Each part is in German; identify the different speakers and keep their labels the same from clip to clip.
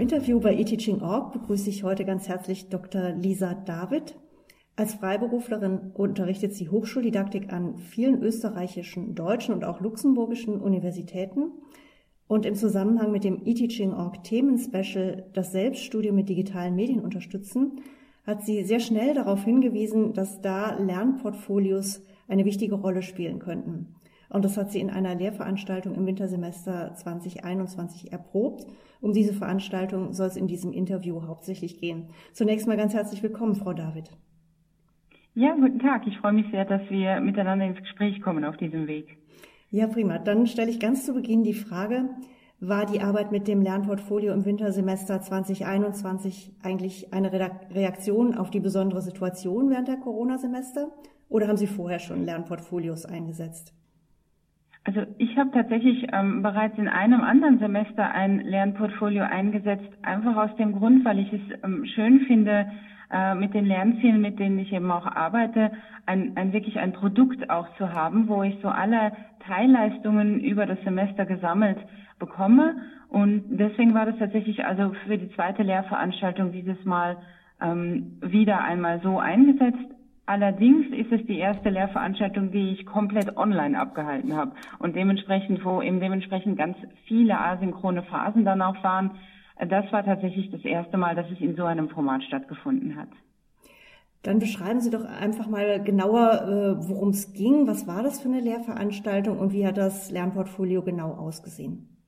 Speaker 1: Zum Interview bei eTeaching.org begrüße ich heute ganz herzlich Dr. Lisa David. Als Freiberuflerin unterrichtet sie Hochschuldidaktik an vielen österreichischen, deutschen und auch luxemburgischen Universitäten. Und im Zusammenhang mit dem eTeaching.org Themenspecial das Selbststudium mit digitalen Medien unterstützen, hat sie sehr schnell darauf hingewiesen, dass da Lernportfolios eine wichtige Rolle spielen könnten. Und das hat sie in einer Lehrveranstaltung im Wintersemester 2021 erprobt. Um diese Veranstaltung soll es in diesem Interview hauptsächlich gehen. Zunächst mal ganz herzlich willkommen, Frau David.
Speaker 2: Ja, guten Tag. Ich freue mich sehr, dass wir miteinander ins Gespräch kommen auf diesem Weg.
Speaker 1: Ja, prima. Dann stelle ich ganz zu Beginn die Frage, war die Arbeit mit dem Lernportfolio im Wintersemester 2021 eigentlich eine Reaktion auf die besondere Situation während der Corona-Semester oder haben Sie vorher schon Lernportfolios eingesetzt?
Speaker 2: Also ich habe tatsächlich ähm, bereits in einem anderen Semester ein Lernportfolio eingesetzt, einfach aus dem Grund, weil ich es ähm, schön finde, äh, mit den Lernzielen, mit denen ich eben auch arbeite, ein, ein wirklich ein Produkt auch zu haben, wo ich so alle Teilleistungen über das Semester gesammelt bekomme. Und deswegen war das tatsächlich also für die zweite Lehrveranstaltung dieses Mal ähm, wieder einmal so eingesetzt. Allerdings ist es die erste Lehrveranstaltung, die ich komplett online abgehalten habe und dementsprechend, wo eben dementsprechend ganz viele asynchrone Phasen dann auch waren. Das war tatsächlich das erste Mal, dass es in so einem Format stattgefunden hat.
Speaker 1: Dann beschreiben Sie doch einfach mal genauer, äh, worum es ging. Was war das für eine Lehrveranstaltung und wie hat das Lernportfolio genau ausgesehen?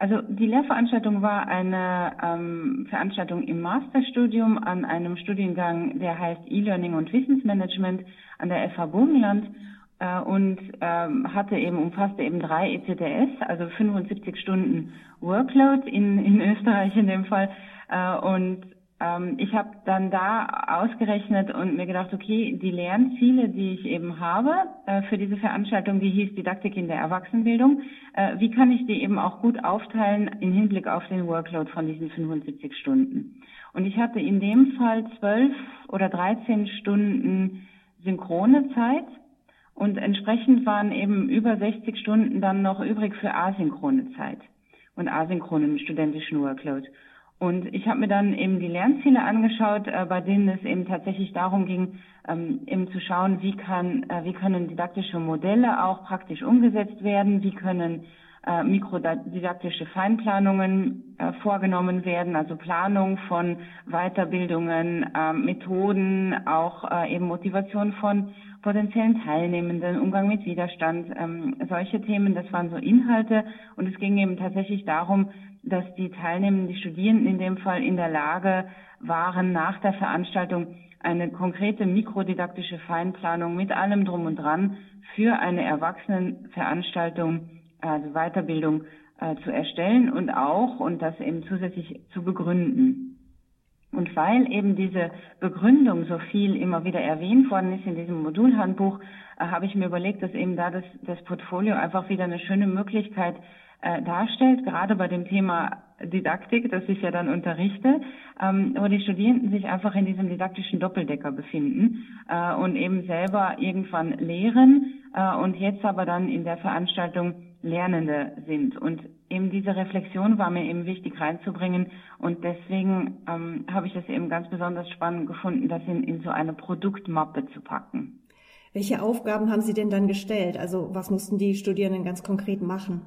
Speaker 2: Also die Lehrveranstaltung war eine ähm, Veranstaltung im Masterstudium an einem Studiengang, der heißt E-Learning und Wissensmanagement an der FH Burgenland äh, und ähm, hatte eben umfasste eben drei ECTS, also 75 Stunden Workload in, in Österreich in dem Fall äh, und ähm, ich habe dann da ausgerechnet und mir gedacht, okay, die Lernziele, die ich eben habe äh, für diese Veranstaltung, die hieß Didaktik in der Erwachsenenbildung, äh, wie kann ich die eben auch gut aufteilen im Hinblick auf den Workload von diesen 75 Stunden? Und ich hatte in dem Fall zwölf oder 13 Stunden synchrone Zeit und entsprechend waren eben über 60 Stunden dann noch übrig für asynchrone Zeit und asynchronen studentischen Workload. Und ich habe mir dann eben die Lernziele angeschaut, äh, bei denen es eben tatsächlich darum ging, ähm, eben zu schauen, wie kann, äh, wie können didaktische Modelle auch praktisch umgesetzt werden, wie können äh, mikrodidaktische Feinplanungen äh, vorgenommen werden, also Planung von Weiterbildungen, äh, Methoden, auch äh, eben Motivation von potenziellen Teilnehmenden, Umgang mit Widerstand, ähm, solche Themen, das waren so Inhalte. Und es ging eben tatsächlich darum, dass die Teilnehmenden, die Studierenden in dem Fall in der Lage waren, nach der Veranstaltung eine konkrete mikrodidaktische Feinplanung mit allem drum und dran für eine Erwachsenenveranstaltung, also Weiterbildung äh, zu erstellen und auch und das eben zusätzlich zu begründen. Und weil eben diese Begründung so viel immer wieder erwähnt worden ist in diesem Modulhandbuch, äh, habe ich mir überlegt, dass eben da das, das Portfolio einfach wieder eine schöne Möglichkeit äh, darstellt, gerade bei dem Thema Didaktik, das ich ja dann unterrichte, ähm, wo die Studierenden sich einfach in diesem didaktischen Doppeldecker befinden äh, und eben selber irgendwann lehren äh, und jetzt aber dann in der Veranstaltung Lernende sind. Und eben diese Reflexion war mir eben wichtig reinzubringen und deswegen ähm, habe ich das eben ganz besonders spannend gefunden, das in, in so eine Produktmappe zu packen.
Speaker 1: Welche Aufgaben haben Sie denn dann gestellt? Also was mussten die Studierenden ganz konkret machen?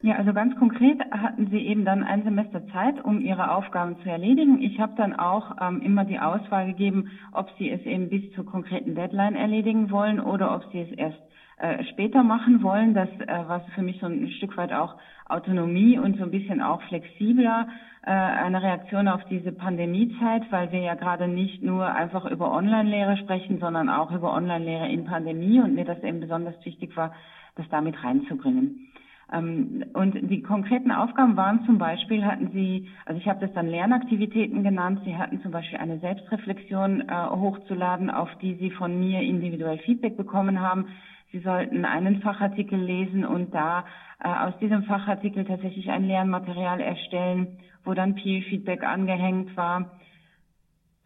Speaker 2: Ja, also ganz konkret hatten Sie eben dann ein Semester Zeit, um Ihre Aufgaben zu erledigen. Ich habe dann auch ähm, immer die Auswahl gegeben, ob Sie es eben bis zur konkreten Deadline erledigen wollen oder ob Sie es erst äh, später machen wollen. Das äh, war für mich so ein Stück weit auch Autonomie und so ein bisschen auch flexibler äh, eine Reaktion auf diese Pandemiezeit, weil wir ja gerade nicht nur einfach über Online-Lehre sprechen, sondern auch über Online-Lehre in Pandemie und mir das eben besonders wichtig war, das damit reinzubringen. Ähm, und die konkreten Aufgaben waren zum Beispiel, hatten Sie, also ich habe das dann Lernaktivitäten genannt, Sie hatten zum Beispiel eine Selbstreflexion äh, hochzuladen, auf die Sie von mir individuell Feedback bekommen haben. Sie sollten einen Fachartikel lesen und da äh, aus diesem Fachartikel tatsächlich ein Lernmaterial erstellen, wo dann Peer-Feedback angehängt war.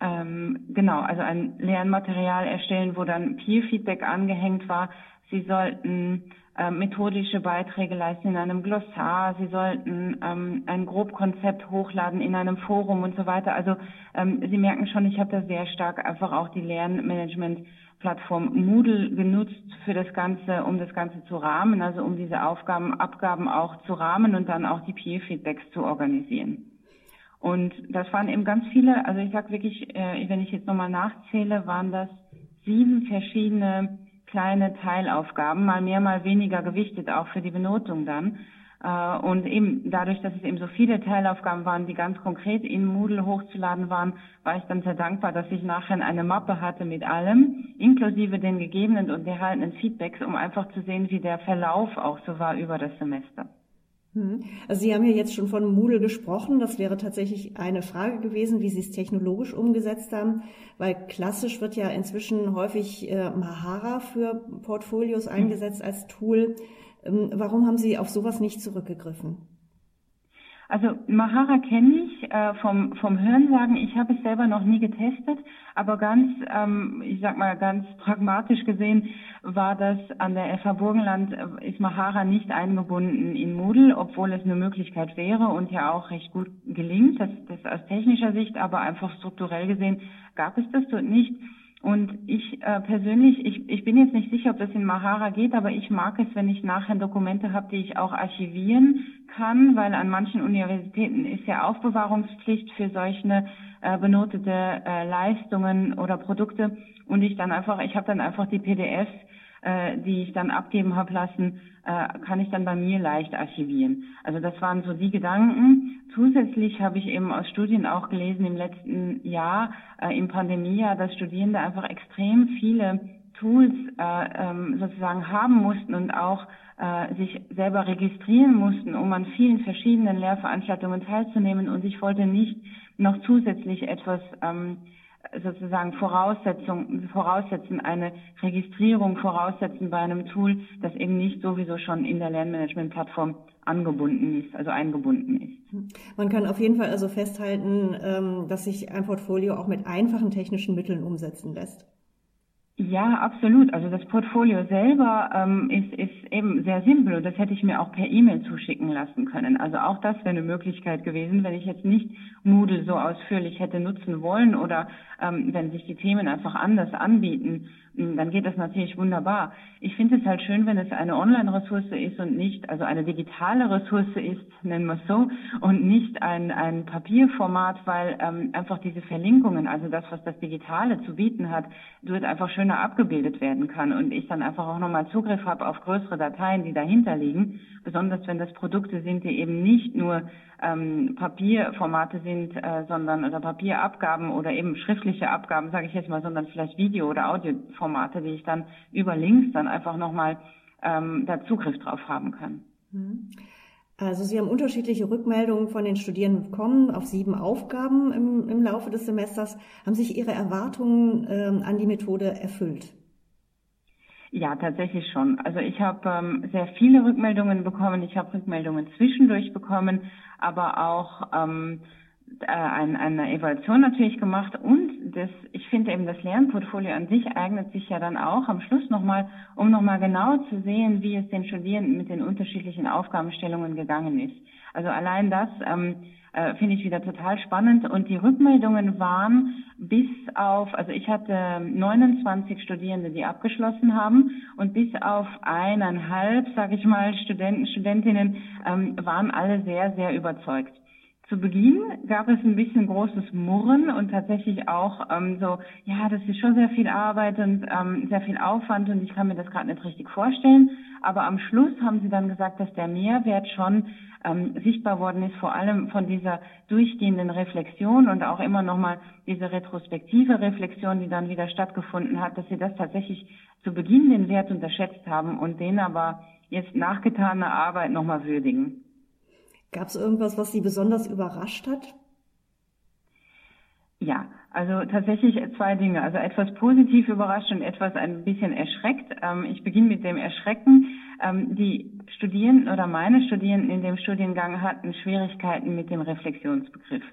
Speaker 2: Ähm, genau, also ein Lernmaterial erstellen, wo dann Peer-Feedback angehängt war. Sie sollten methodische Beiträge leisten in einem Glossar, sie sollten ähm, ein Grobkonzept hochladen in einem Forum und so weiter. Also ähm, Sie merken schon, ich habe da sehr stark einfach auch die Lernmanagement-Plattform Moodle genutzt für das Ganze, um das Ganze zu rahmen, also um diese Aufgaben, Abgaben auch zu rahmen und dann auch die Peer-Feedbacks zu organisieren. Und das waren eben ganz viele, also ich sag wirklich, äh, wenn ich jetzt nochmal nachzähle, waren das sieben verschiedene kleine Teilaufgaben, mal mehr, mal weniger gewichtet, auch für die Benotung dann. Äh, und eben dadurch, dass es eben so viele Teilaufgaben waren, die ganz konkret in Moodle hochzuladen waren, war ich dann sehr dankbar, dass ich nachher eine Mappe hatte mit allem, inklusive den gegebenen und erhaltenen Feedbacks, um einfach zu sehen, wie der Verlauf auch so war über das Semester.
Speaker 1: Hm. Also Sie haben ja jetzt schon von Moodle gesprochen. Das wäre tatsächlich eine Frage gewesen, wie Sie es technologisch umgesetzt haben, weil klassisch wird ja inzwischen häufig äh, Mahara für Portfolios hm. eingesetzt als Tool. Ähm, warum haben Sie auf sowas nicht zurückgegriffen?
Speaker 2: Also Mahara kenne ich äh, vom, vom Hörensagen. Ich habe es selber noch nie getestet, aber ganz, ähm, ich sag mal ganz pragmatisch gesehen, war das an der FH Burgenland, äh, ist Mahara nicht eingebunden in Moodle, obwohl es eine Möglichkeit wäre und ja auch recht gut gelingt. Das, das aus technischer Sicht, aber einfach strukturell gesehen gab es das dort nicht. Und ich äh, persönlich, ich, ich bin jetzt nicht sicher, ob das in Mahara geht, aber ich mag es, wenn ich nachher Dokumente habe, die ich auch archivieren kann, weil an manchen Universitäten ist ja Aufbewahrungspflicht für solche äh, benotete äh, Leistungen oder Produkte. Und ich dann einfach, ich habe dann einfach die PDFs äh, die ich dann abgeben habe lassen, äh, kann ich dann bei mir leicht archivieren. Also das waren so die Gedanken. Zusätzlich habe ich eben aus Studien auch gelesen im letzten Jahr, äh, im Pandemiejahr, dass Studierende einfach extrem viele Tools äh, ähm, sozusagen haben mussten und auch äh, sich selber registrieren mussten, um an vielen verschiedenen Lehrveranstaltungen teilzunehmen. Und ich wollte nicht noch zusätzlich etwas ähm, sozusagen Voraussetzung, voraussetzen, eine Registrierung voraussetzen bei einem Tool, das eben nicht sowieso schon in der Lernmanagement-Plattform angebunden ist, also eingebunden ist.
Speaker 1: Man kann auf jeden Fall also festhalten, ähm, dass sich ein Portfolio auch mit einfachen technischen Mitteln umsetzen lässt.
Speaker 2: Ja, absolut. Also das Portfolio selber ähm, ist, ist eben sehr simpel und das hätte ich mir auch per E-Mail zuschicken lassen können. Also auch das wäre eine Möglichkeit gewesen, wenn ich jetzt nicht Moodle so ausführlich hätte nutzen wollen oder ähm, wenn sich die Themen einfach anders anbieten, hm, dann geht das natürlich wunderbar. Ich finde es halt schön, wenn es eine Online-Ressource ist und nicht, also eine digitale Ressource ist, nennen wir es so, und nicht ein, ein Papierformat, weil ähm, einfach diese Verlinkungen, also das, was das Digitale zu bieten hat, dort einfach schöner abgebildet werden kann und ich dann einfach auch nochmal Zugriff habe auf größere Dateien, die dahinter liegen, besonders wenn das Produkte sind, die eben nicht nur ähm, Papierformate sind, äh, sondern oder Papierabgaben oder eben schriftliche Abgaben, sage ich jetzt mal, sondern vielleicht Video- oder Audioformate, die ich dann über Links dann einfach nochmal ähm, da Zugriff drauf haben kann.
Speaker 1: Mhm. Also Sie haben unterschiedliche Rückmeldungen von den Studierenden bekommen auf sieben Aufgaben im, im Laufe des Semesters. Haben sich Ihre Erwartungen ähm, an die Methode erfüllt?
Speaker 2: Ja, tatsächlich schon. Also ich habe ähm, sehr viele Rückmeldungen bekommen. Ich habe Rückmeldungen zwischendurch bekommen, aber auch ähm, äh, ein, eine Evaluation natürlich gemacht und das, ich finde eben das Lernportfolio an sich eignet sich ja dann auch am Schluss nochmal, um nochmal genau zu sehen, wie es den Studierenden mit den unterschiedlichen Aufgabenstellungen gegangen ist. Also allein das ähm, äh, finde ich wieder total spannend. Und die Rückmeldungen waren bis auf, also ich hatte 29 Studierende, die abgeschlossen haben und bis auf eineinhalb, sage ich mal, Studenten, Studentinnen ähm, waren alle sehr, sehr überzeugt. Zu Beginn gab es ein bisschen großes Murren und tatsächlich auch ähm, so, ja, das ist schon sehr viel Arbeit und ähm, sehr viel Aufwand und ich kann mir das gerade nicht richtig vorstellen. Aber am Schluss haben sie dann gesagt, dass der Mehrwert schon ähm, sichtbar worden ist, vor allem von dieser durchgehenden Reflexion und auch immer nochmal diese retrospektive Reflexion, die dann wieder stattgefunden hat, dass sie das tatsächlich zu Beginn den Wert unterschätzt haben und den aber jetzt nachgetane Arbeit nochmal würdigen.
Speaker 1: Gab es irgendwas, was Sie besonders überrascht hat?
Speaker 2: Ja, also tatsächlich zwei Dinge. Also etwas positiv überrascht und etwas ein bisschen erschreckt. Ähm, ich beginne mit dem Erschrecken. Ähm, die Studierenden oder meine Studierenden in dem Studiengang hatten Schwierigkeiten mit dem Reflexionsbegriff.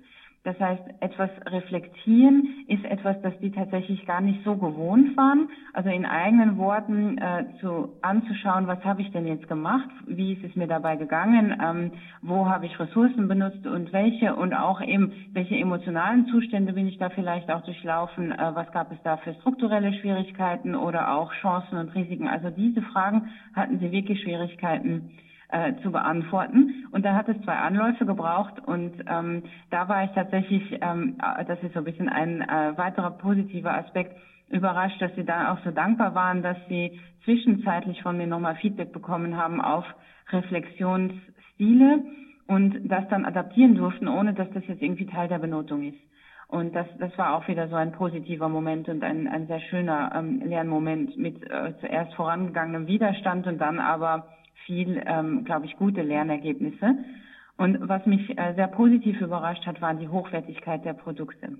Speaker 2: Das heißt, etwas reflektieren ist etwas, das die tatsächlich gar nicht so gewohnt waren. Also in eigenen Worten äh, zu anzuschauen, was habe ich denn jetzt gemacht, wie ist es mir dabei gegangen, ähm, wo habe ich Ressourcen benutzt und welche und auch eben welche emotionalen Zustände bin ich da vielleicht auch durchlaufen, äh, was gab es da für strukturelle Schwierigkeiten oder auch Chancen und Risiken. Also diese Fragen hatten sie wirklich Schwierigkeiten äh, zu beantworten. Und da hat es zwei Anläufe gebraucht und ähm, da war ich tatsächlich, ähm, äh, das ist so ein bisschen ein äh, weiterer positiver Aspekt, überrascht, dass sie da auch so dankbar waren, dass sie zwischenzeitlich von mir nochmal Feedback bekommen haben auf Reflexionsstile und das dann adaptieren durften, ohne dass das jetzt irgendwie Teil der Benotung ist. Und das, das war auch wieder so ein positiver Moment und ein, ein sehr schöner ähm, Lernmoment mit äh, zuerst vorangegangenem Widerstand und dann aber viel, ähm, glaube ich, gute Lernergebnisse. Und was mich äh, sehr positiv überrascht hat, war die Hochwertigkeit der Produkte.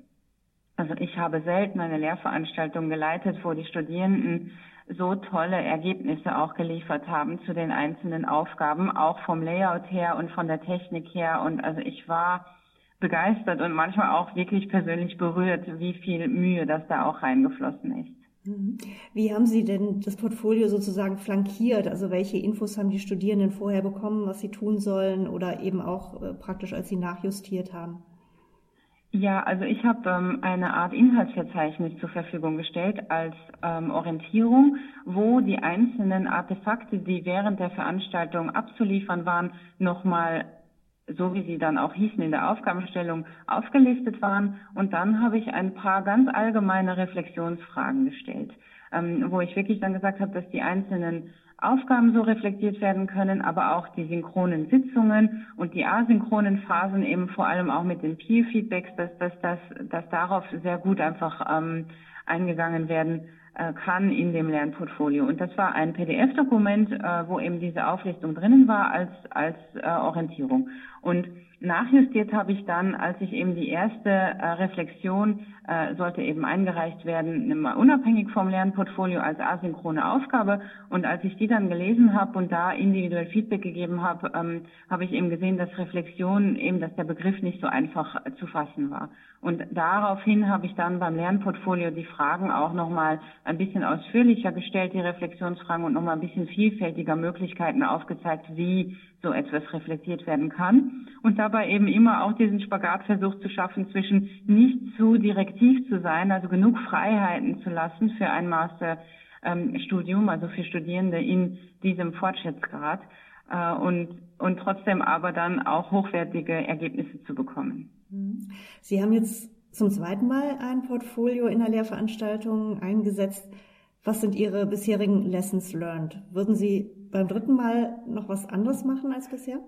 Speaker 2: Also ich habe selten eine Lehrveranstaltung geleitet, wo die Studierenden so tolle Ergebnisse auch geliefert haben zu den einzelnen Aufgaben, auch vom Layout her und von der Technik her. Und also ich war begeistert und manchmal auch wirklich persönlich berührt, wie viel Mühe das da auch reingeflossen ist.
Speaker 1: Mhm. Wie haben Sie denn das Portfolio sozusagen flankiert? Also welche Infos haben die Studierenden vorher bekommen, was sie tun sollen oder eben auch äh, praktisch, als sie nachjustiert haben?
Speaker 2: Ja, also ich habe ähm, eine Art Inhaltsverzeichnis zur Verfügung gestellt als ähm, Orientierung, wo die einzelnen Artefakte, die während der Veranstaltung abzuliefern waren, nochmal so wie sie dann auch hießen in der Aufgabenstellung, aufgelistet waren. Und dann habe ich ein paar ganz allgemeine Reflexionsfragen gestellt, ähm, wo ich wirklich dann gesagt habe, dass die einzelnen Aufgaben so reflektiert werden können, aber auch die synchronen Sitzungen und die asynchronen Phasen eben vor allem auch mit den Peer-Feedbacks, dass, dass, dass, dass darauf sehr gut einfach ähm, eingegangen werden kann in dem Lernportfolio. Und das war ein PDF-Dokument, äh, wo eben diese Auflistung drinnen war als, als äh, Orientierung. Und nachjustiert habe ich dann, als ich eben die erste äh, Reflexion äh, sollte eben eingereicht werden, unabhängig vom Lernportfolio als asynchrone Aufgabe. Und als ich die dann gelesen habe und da individuell Feedback gegeben habe, ähm, habe ich eben gesehen, dass Reflexion eben, dass der Begriff nicht so einfach äh, zu fassen war. Und daraufhin habe ich dann beim Lernportfolio die Fragen auch nochmal ein bisschen ausführlicher gestellt, die Reflexionsfragen und nochmal ein bisschen vielfältiger Möglichkeiten aufgezeigt, wie so etwas reflektiert werden kann. Und dabei eben immer auch diesen Spagat versucht zu schaffen zwischen nicht zu direktiv zu sein, also genug Freiheiten zu lassen für ein Masterstudium, ähm, also für Studierende in diesem Fortschrittsgrad äh, und, und trotzdem aber dann auch hochwertige Ergebnisse zu bekommen.
Speaker 1: Mhm. Sie haben jetzt zum zweiten Mal ein Portfolio in der Lehrveranstaltung eingesetzt. Was sind Ihre bisherigen Lessons learned? Würden Sie beim dritten Mal noch was anderes machen als bisher?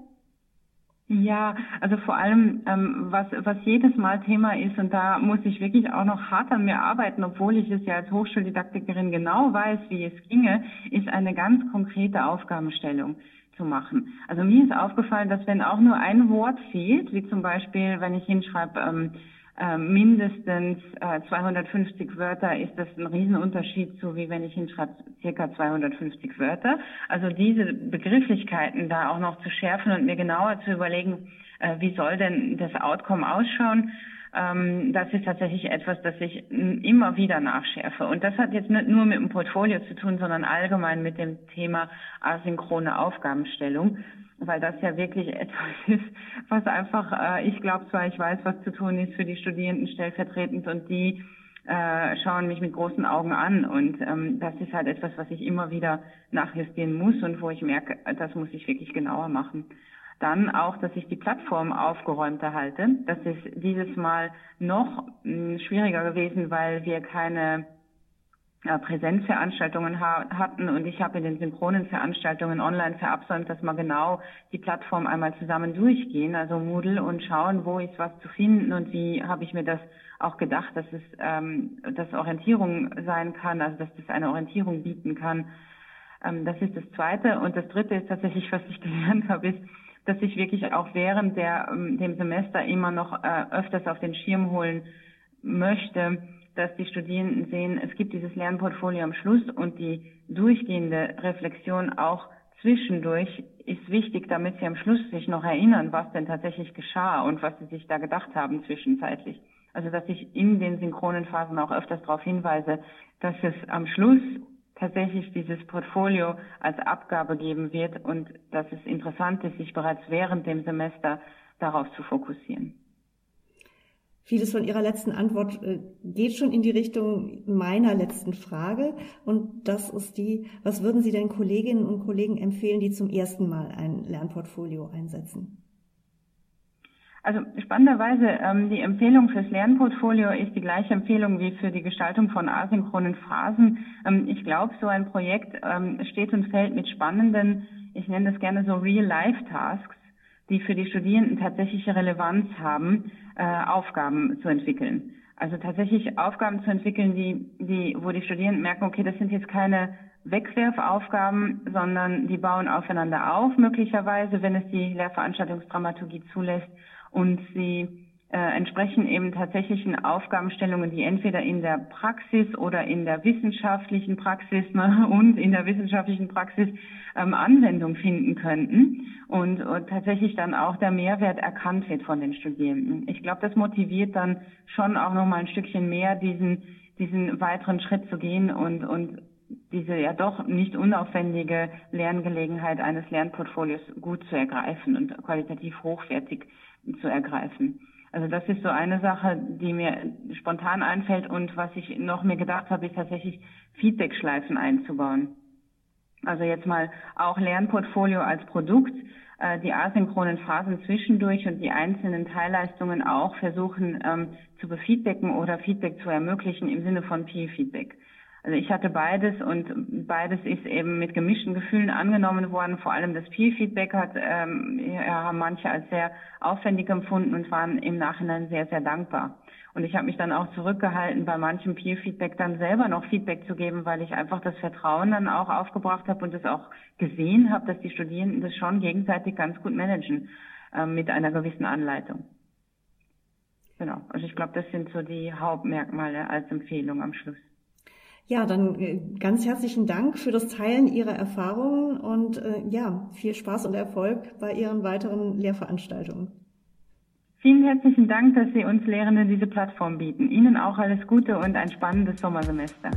Speaker 2: Ja, also vor allem, ähm, was, was jedes Mal Thema ist, und da muss ich wirklich auch noch hart an mir arbeiten, obwohl ich es ja als Hochschuldidaktikerin genau weiß, wie es ginge, ist eine ganz konkrete Aufgabenstellung zu machen. Also mir ist aufgefallen, dass wenn auch nur ein Wort fehlt, wie zum Beispiel, wenn ich hinschreibe, ähm, äh, mindestens äh, 250 Wörter, ist das ein Riesenunterschied zu, wie wenn ich hinschreibe, circa 250 Wörter. Also diese Begrifflichkeiten da auch noch zu schärfen und mir genauer zu überlegen, äh, wie soll denn das Outcome ausschauen, ähm, das ist tatsächlich etwas, das ich immer wieder nachschärfe. Und das hat jetzt nicht nur mit dem Portfolio zu tun, sondern allgemein mit dem Thema asynchrone Aufgabenstellung, weil das ja wirklich etwas ist, was einfach, äh, ich glaube zwar, ich weiß, was zu tun ist für die Studierenden stellvertretend und die äh, schauen mich mit großen Augen an und ähm, das ist halt etwas, was ich immer wieder nachjustieren muss und wo ich merke, das muss ich wirklich genauer machen. Dann auch, dass ich die Plattform aufgeräumter halte. Das ist dieses Mal noch hm, schwieriger gewesen, weil wir keine äh, Präsenzveranstaltungen ha hatten und ich habe in den synchronen Veranstaltungen online verabsäumt, dass wir genau die Plattform einmal zusammen durchgehen, also Moodle und schauen, wo ist was zu finden und wie habe ich mir das auch gedacht, dass es ähm, dass Orientierung sein kann, also dass das eine Orientierung bieten kann. Ähm, das ist das Zweite und das Dritte ist tatsächlich, was ich gelernt habe, ist dass ich wirklich auch während der, ähm, dem Semester immer noch äh, öfters auf den Schirm holen möchte, dass die Studierenden sehen, es gibt dieses Lernportfolio am Schluss und die durchgehende Reflexion auch zwischendurch ist wichtig, damit Sie am Schluss sich noch erinnern, was denn tatsächlich geschah und was Sie sich da gedacht haben zwischenzeitlich. Also dass ich in den synchronen Phasen auch öfters darauf hinweise, dass es am Schluss tatsächlich dieses Portfolio als Abgabe geben wird und dass es interessant ist, sich bereits während dem Semester darauf zu fokussieren.
Speaker 1: Vieles von Ihrer letzten Antwort äh, geht schon in die Richtung meiner letzten Frage. Und das ist die, was würden Sie denn Kolleginnen und Kollegen empfehlen, die zum ersten Mal ein Lernportfolio einsetzen?
Speaker 2: Also spannenderweise, ähm, die Empfehlung fürs Lernportfolio ist die gleiche Empfehlung wie für die Gestaltung von asynchronen Phasen. Ähm, ich glaube, so ein Projekt ähm, steht und fällt mit spannenden, ich nenne das gerne so Real-Life-Tasks, die für die Studierenden tatsächliche Relevanz haben, äh, Aufgaben zu entwickeln. Also tatsächlich Aufgaben zu entwickeln, die, die, wo die Studierenden merken, okay, das sind jetzt keine Wegwerfaufgaben, sondern die bauen aufeinander auf, möglicherweise, wenn es die Lehrveranstaltungsdramaturgie zulässt und sie äh, entsprechen eben tatsächlichen Aufgabenstellungen, die entweder in der Praxis oder in der wissenschaftlichen Praxis ne, und in der wissenschaftlichen Praxis ähm, Anwendung finden könnten und, und tatsächlich dann auch der Mehrwert erkannt wird von den Studierenden. Ich glaube, das motiviert dann schon auch noch mal ein Stückchen mehr, diesen diesen weiteren Schritt zu gehen und und diese ja doch nicht unaufwendige Lerngelegenheit eines Lernportfolios gut zu ergreifen und qualitativ hochwertig zu ergreifen. Also das ist so eine Sache, die mir spontan einfällt und was ich noch mir gedacht habe, ist tatsächlich Feedback-Schleifen einzubauen. Also jetzt mal auch Lernportfolio als Produkt, äh, die asynchronen Phasen zwischendurch und die einzelnen Teilleistungen auch versuchen ähm, zu befeedbacken oder Feedback zu ermöglichen im Sinne von Peer-Feedback. Also ich hatte beides und beides ist eben mit gemischten Gefühlen angenommen worden. Vor allem das Peer-Feedback hat ähm, haben manche als sehr aufwendig empfunden und waren im Nachhinein sehr, sehr dankbar. Und ich habe mich dann auch zurückgehalten, bei manchem Peer-Feedback dann selber noch Feedback zu geben, weil ich einfach das Vertrauen dann auch aufgebracht habe und es auch gesehen habe, dass die Studierenden das schon gegenseitig ganz gut managen äh, mit einer gewissen Anleitung. Genau. Also ich glaube, das sind so die Hauptmerkmale als Empfehlung am Schluss.
Speaker 1: Ja, dann äh, ganz herzlichen Dank für das Teilen Ihrer Erfahrungen und äh, ja, viel Spaß und Erfolg bei Ihren weiteren Lehrveranstaltungen.
Speaker 2: Vielen herzlichen Dank, dass Sie uns Lehrenden diese Plattform bieten. Ihnen auch alles Gute und ein spannendes Sommersemester.